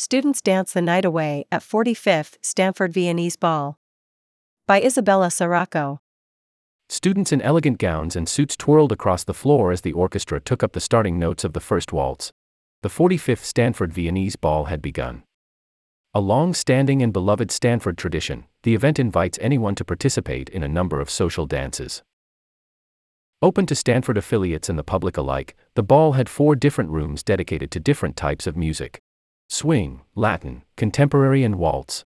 Students Dance the Night Away at 45th Stanford Viennese Ball. By Isabella Sirocco. Students in elegant gowns and suits twirled across the floor as the orchestra took up the starting notes of the first waltz. The 45th Stanford Viennese Ball had begun. A long standing and beloved Stanford tradition, the event invites anyone to participate in a number of social dances. Open to Stanford affiliates and the public alike, the ball had four different rooms dedicated to different types of music swing, Latin, contemporary, and waltz,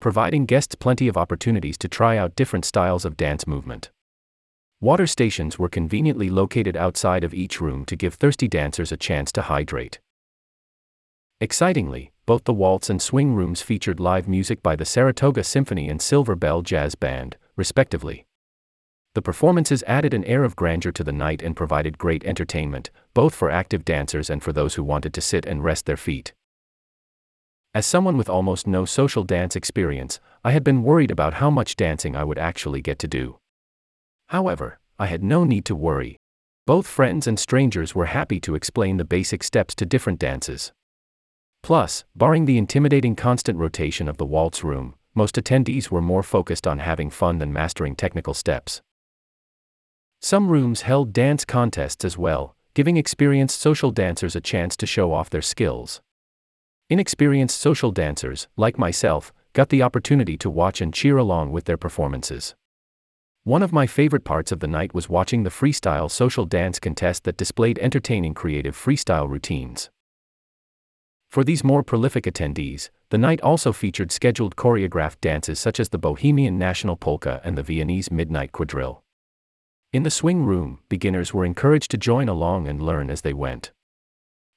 providing guests plenty of opportunities to try out different styles of dance movement. Water stations were conveniently located outside of each room to give thirsty dancers a chance to hydrate. Excitingly, both the waltz and swing rooms featured live music by the Saratoga Symphony and Silver Bell Jazz Band, respectively. The performances added an air of grandeur to the night and provided great entertainment, both for active dancers and for those who wanted to sit and rest their feet. As someone with almost no social dance experience, I had been worried about how much dancing I would actually get to do. However, I had no need to worry. Both friends and strangers were happy to explain the basic steps to different dances. Plus, barring the intimidating constant rotation of the waltz room, most attendees were more focused on having fun than mastering technical steps. Some rooms held dance contests as well, giving experienced social dancers a chance to show off their skills. Inexperienced social dancers, like myself, got the opportunity to watch and cheer along with their performances. One of my favorite parts of the night was watching the freestyle social dance contest that displayed entertaining creative freestyle routines. For these more prolific attendees, the night also featured scheduled choreographed dances such as the Bohemian National Polka and the Viennese Midnight Quadrille. In the swing room, beginners were encouraged to join along and learn as they went.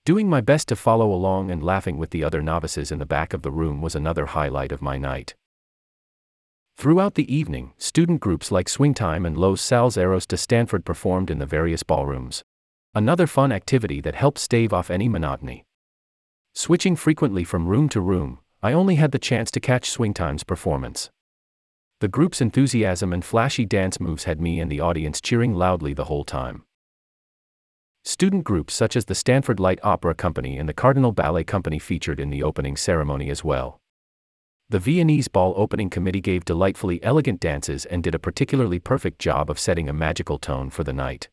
Doing my best to follow along and laughing with the other novices in the back of the room was another highlight of my night. Throughout the evening, student groups like Swingtime and Los Salseros de Stanford performed in the various ballrooms. Another fun activity that helped stave off any monotony. Switching frequently from room to room, I only had the chance to catch Swingtime's performance. The group's enthusiasm and flashy dance moves had me and the audience cheering loudly the whole time. Student groups such as the Stanford Light Opera Company and the Cardinal Ballet Company featured in the opening ceremony as well. The Viennese Ball Opening Committee gave delightfully elegant dances and did a particularly perfect job of setting a magical tone for the night.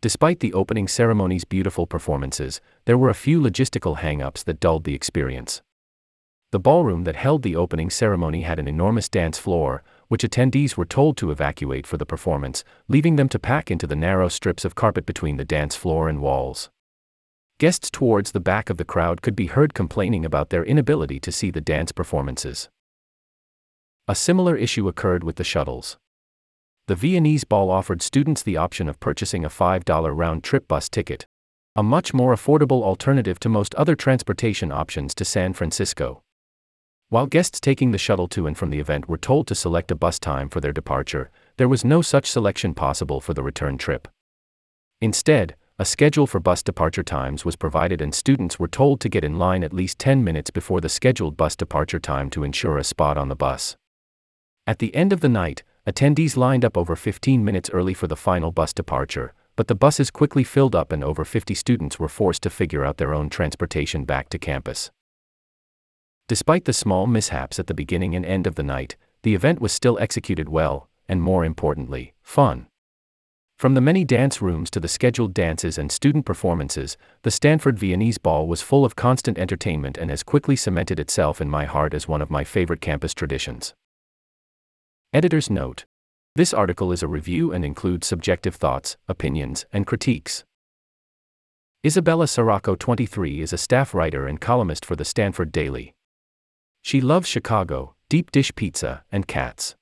Despite the opening ceremony's beautiful performances, there were a few logistical hang-ups that dulled the experience. The ballroom that held the opening ceremony had an enormous dance floor, which attendees were told to evacuate for the performance, leaving them to pack into the narrow strips of carpet between the dance floor and walls. Guests towards the back of the crowd could be heard complaining about their inability to see the dance performances. A similar issue occurred with the shuttles. The Viennese Ball offered students the option of purchasing a $5 round trip bus ticket, a much more affordable alternative to most other transportation options to San Francisco. While guests taking the shuttle to and from the event were told to select a bus time for their departure, there was no such selection possible for the return trip. Instead, a schedule for bus departure times was provided and students were told to get in line at least 10 minutes before the scheduled bus departure time to ensure a spot on the bus. At the end of the night, attendees lined up over 15 minutes early for the final bus departure, but the buses quickly filled up and over 50 students were forced to figure out their own transportation back to campus. Despite the small mishaps at the beginning and end of the night, the event was still executed well, and more importantly, fun. From the many dance rooms to the scheduled dances and student performances, the Stanford Viennese Ball was full of constant entertainment and has quickly cemented itself in my heart as one of my favorite campus traditions. Editor's note This article is a review and includes subjective thoughts, opinions, and critiques. Isabella Sirocco 23 is a staff writer and columnist for the Stanford Daily. She loves Chicago, deep dish pizza, and cats.